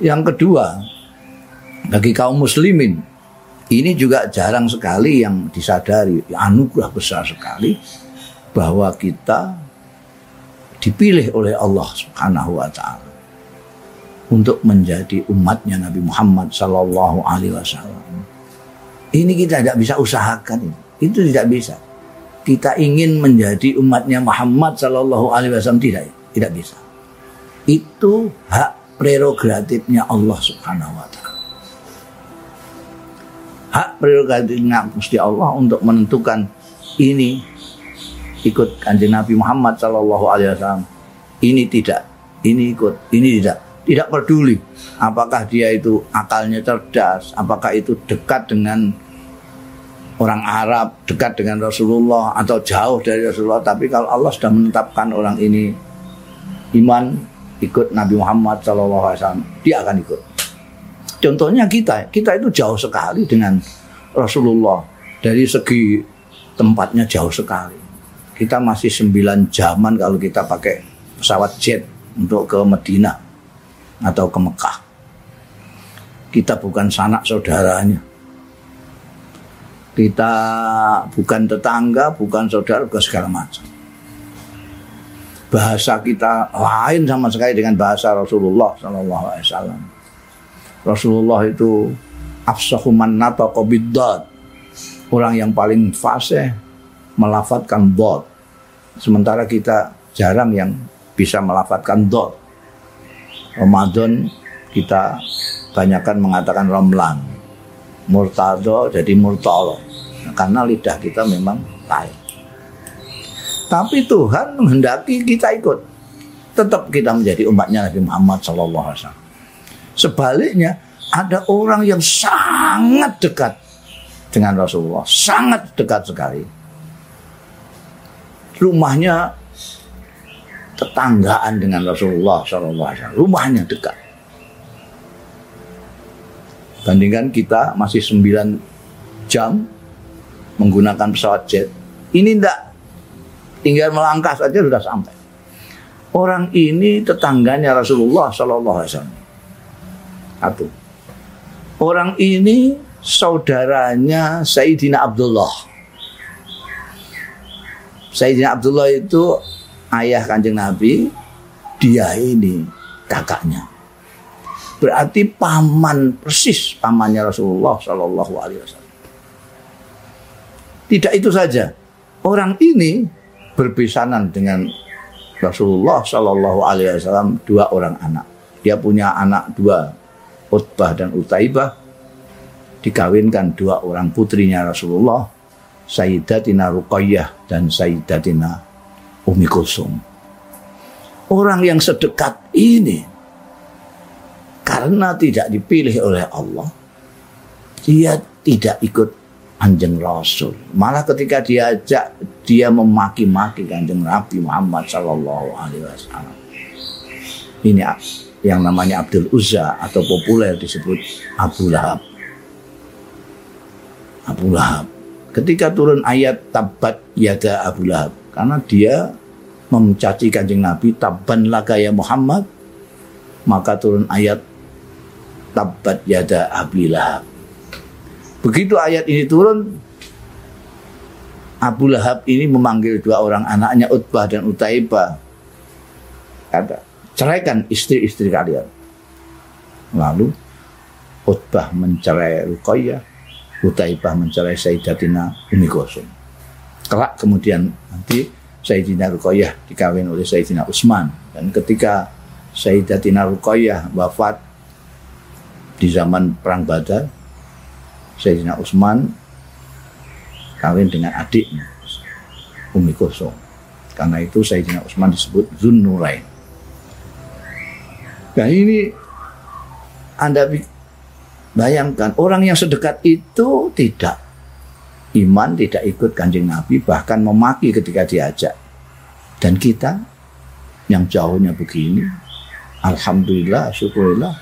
Yang kedua, bagi kaum muslimin ini juga jarang sekali yang disadari anugerah besar sekali bahwa kita dipilih oleh Allah Subhanahu wa taala untuk menjadi umatnya Nabi Muhammad sallallahu alaihi wasallam. Ini kita tidak bisa usahakan itu tidak bisa. Kita ingin menjadi umatnya Muhammad sallallahu alaihi wasallam tidak tidak bisa. Itu hak prerogatifnya Allah Subhanahu wa taala. Hak prerogatifnya Gusti Allah untuk menentukan ini ikut kanjeng Nabi Muhammad Shallallahu Alaihi Wasallam. Ini tidak ini ikut ini tidak. Tidak peduli apakah dia itu akalnya cerdas apakah itu dekat dengan orang Arab dekat dengan Rasulullah atau jauh dari Rasulullah. Tapi kalau Allah sudah menetapkan orang ini iman ikut Nabi Muhammad Wasallam dia akan ikut contohnya kita kita itu jauh sekali dengan Rasulullah dari segi tempatnya jauh sekali kita masih 9 jaman kalau kita pakai pesawat jet untuk ke Medina atau ke Mekah. Kita bukan sanak saudaranya. Kita bukan tetangga, bukan saudara, bukan segala macam. Bahasa kita lain sama sekali dengan bahasa Rasulullah Sallallahu Alaihi Wasallam. Rasulullah itu afsahuman nata orang yang paling fasih melafatkan bot Sementara kita jarang yang bisa melafatkan dot. Ramadan kita banyakkan mengatakan romlan. Murtado jadi murtalo. Karena lidah kita memang lain. Tapi Tuhan menghendaki kita ikut. Tetap kita menjadi umatnya Nabi Muhammad SAW. Sebaliknya ada orang yang sangat dekat dengan Rasulullah. Sangat dekat sekali rumahnya tetanggaan dengan Rasulullah SAW. Rumahnya dekat. Bandingkan kita masih 9 jam menggunakan pesawat jet. Ini tidak tinggal melangkah saja sudah sampai. Orang ini tetangganya Rasulullah SAW. Satu. Orang ini saudaranya Sayyidina Abdullah Sayyidina Abdullah itu ayah kanjeng Nabi, dia ini kakaknya. Berarti paman persis pamannya Rasulullah Shallallahu Alaihi Wasallam. Tidak itu saja, orang ini berpisanan dengan Rasulullah Shallallahu Alaihi Wasallam dua orang anak. Dia punya anak dua, Utbah dan Utaibah, dikawinkan dua orang putrinya Rasulullah Sayyidatina Ruqayyah dan Sayyidatina Umi Kulsum. Orang yang sedekat ini karena tidak dipilih oleh Allah, dia tidak ikut anjing Rasul. Malah ketika diajak dia memaki-maki kanjeng Nabi Muhammad Sallallahu Alaihi Wasallam. Ini yang namanya Abdul Uzza atau populer disebut Abu Lahab. Abu Lahab ketika turun ayat tabat yada Abu Lahab karena dia mencaci kanjeng Nabi taban laga ya Muhammad maka turun ayat tabat yada Abu Lahab begitu ayat ini turun Abu Lahab ini memanggil dua orang anaknya Utbah dan Utaibah. Kata ceraikan istri-istri kalian. Lalu Utbah mencerai Ruqayyah Utaibah mencerai Sayyidatina Umi. Kelak kemudian nanti Sayyidina Ruqayyah dikawin oleh Sayyidina Utsman. Dan ketika Sayyidatina Ruqayyah wafat di zaman perang Badar Sayyidina Utsman kawin dengan adiknya Umi Gosum. Karena itu Sayyidina Utsman disebut Zunnurain. Nah ini Anda Bayangkan orang yang sedekat itu tidak iman, tidak ikut kanjeng Nabi, bahkan memaki ketika diajak. Dan kita yang jauhnya begini, Alhamdulillah, syukurillah,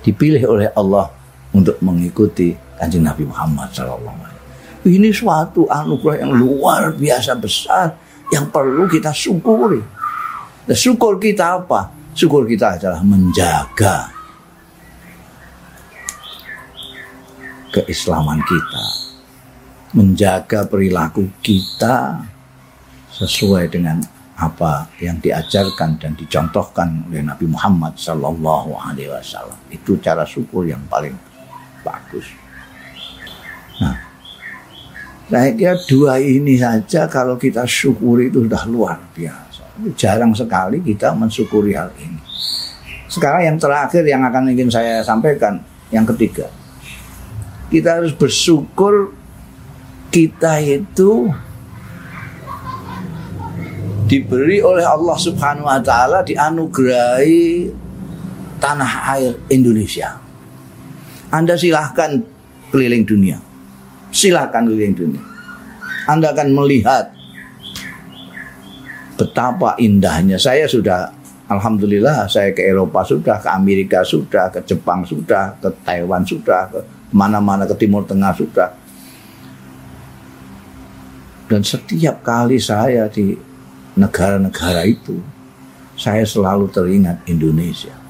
dipilih oleh Allah untuk mengikuti kanjeng Nabi Muhammad SAW. Ini suatu anugerah yang luar biasa besar yang perlu kita syukuri. Dan syukur kita apa? Syukur kita adalah menjaga keislaman kita, menjaga perilaku kita sesuai dengan apa yang diajarkan dan dicontohkan oleh Nabi Muhammad Sallallahu Alaihi Wasallam. Itu cara syukur yang paling bagus. Nah, saya kira dua ini saja kalau kita syukuri itu sudah luar biasa. Jarang sekali kita mensyukuri hal ini. Sekarang yang terakhir yang akan ingin saya sampaikan, yang ketiga kita harus bersyukur kita itu diberi oleh Allah Subhanahu wa taala dianugerahi tanah air Indonesia. Anda silahkan keliling dunia. Silahkan keliling dunia. Anda akan melihat betapa indahnya. Saya sudah Alhamdulillah saya ke Eropa sudah, ke Amerika sudah, ke Jepang sudah, ke Taiwan sudah, ke mana-mana ke Timur Tengah sudah. Dan setiap kali saya di negara-negara itu, saya selalu teringat Indonesia.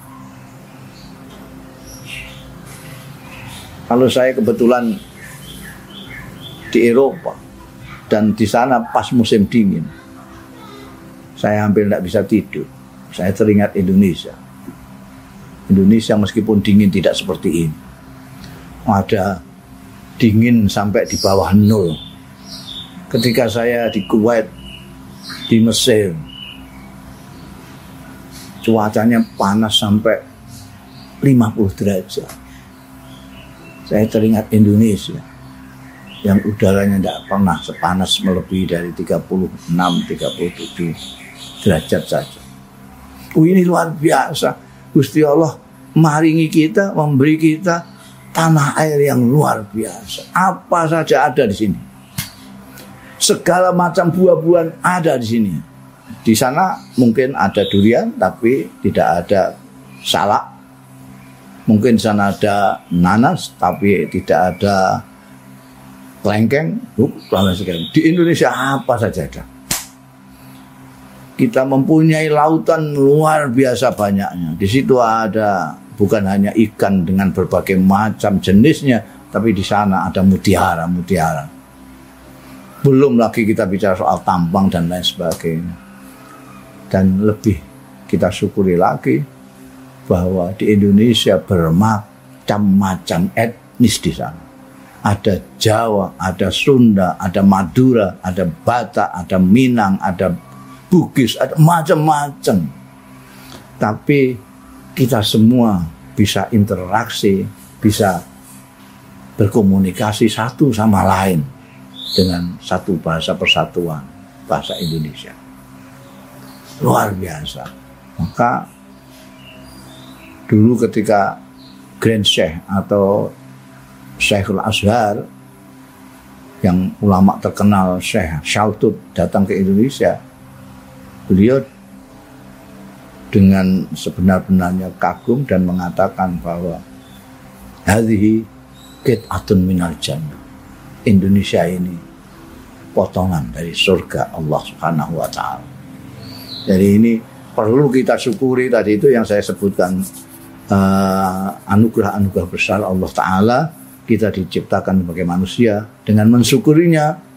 Kalau saya kebetulan di Eropa dan di sana pas musim dingin, saya hampir tidak bisa tidur. Saya teringat Indonesia. Indonesia meskipun dingin tidak seperti ini ada dingin sampai di bawah nol. Ketika saya di Kuwait, di Mesir, cuacanya panas sampai 50 derajat. Saya teringat Indonesia yang udaranya tidak pernah sepanas melebihi dari 36, 37 derajat saja. Oh ini luar biasa. Gusti Allah maringi kita, memberi kita tanah air yang luar biasa. Apa saja ada di sini. Segala macam buah-buahan ada di sini. Di sana mungkin ada durian tapi tidak ada salak. Mungkin sana ada nanas tapi tidak ada lengkeng. Di Indonesia apa saja ada. Kita mempunyai lautan luar biasa banyaknya. Di situ ada bukan hanya ikan dengan berbagai macam jenisnya, tapi di sana ada mutiara-mutiara. Belum lagi kita bicara soal tambang dan lain sebagainya. Dan lebih kita syukuri lagi bahwa di Indonesia bermacam-macam etnis di sana. Ada Jawa, ada Sunda, ada Madura, ada Batak, ada Minang, ada Bugis, ada macam-macam. Tapi kita semua bisa interaksi, bisa berkomunikasi satu sama lain dengan satu bahasa persatuan, bahasa Indonesia. Luar biasa. Maka dulu ketika Grand Sheikh atau Syekhul Azhar yang ulama terkenal Syekh Shaltut datang ke Indonesia, beliau dengan sebenar-benarnya kagum dan mengatakan bahwa hadhihi atun minal jannah. Indonesia ini potongan dari surga Allah Subhanahu wa taala. Jadi ini perlu kita syukuri tadi itu yang saya sebutkan uh, anugerah-anugerah besar Allah taala kita diciptakan sebagai manusia dengan mensyukurinya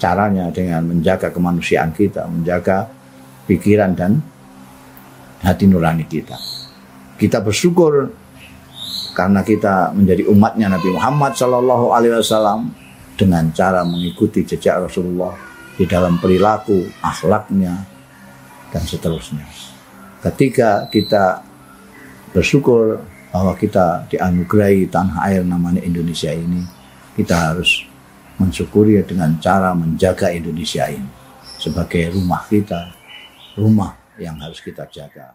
caranya dengan menjaga kemanusiaan kita, menjaga pikiran dan hati nurani kita. Kita bersyukur karena kita menjadi umatnya Nabi Muhammad Shallallahu Alaihi Wasallam dengan cara mengikuti jejak Rasulullah di dalam perilaku, akhlaknya, dan seterusnya. Ketika kita bersyukur bahwa kita dianugerahi tanah air namanya Indonesia ini, kita harus mensyukuri dengan cara menjaga Indonesia ini sebagai rumah kita, rumah yang harus kita jaga.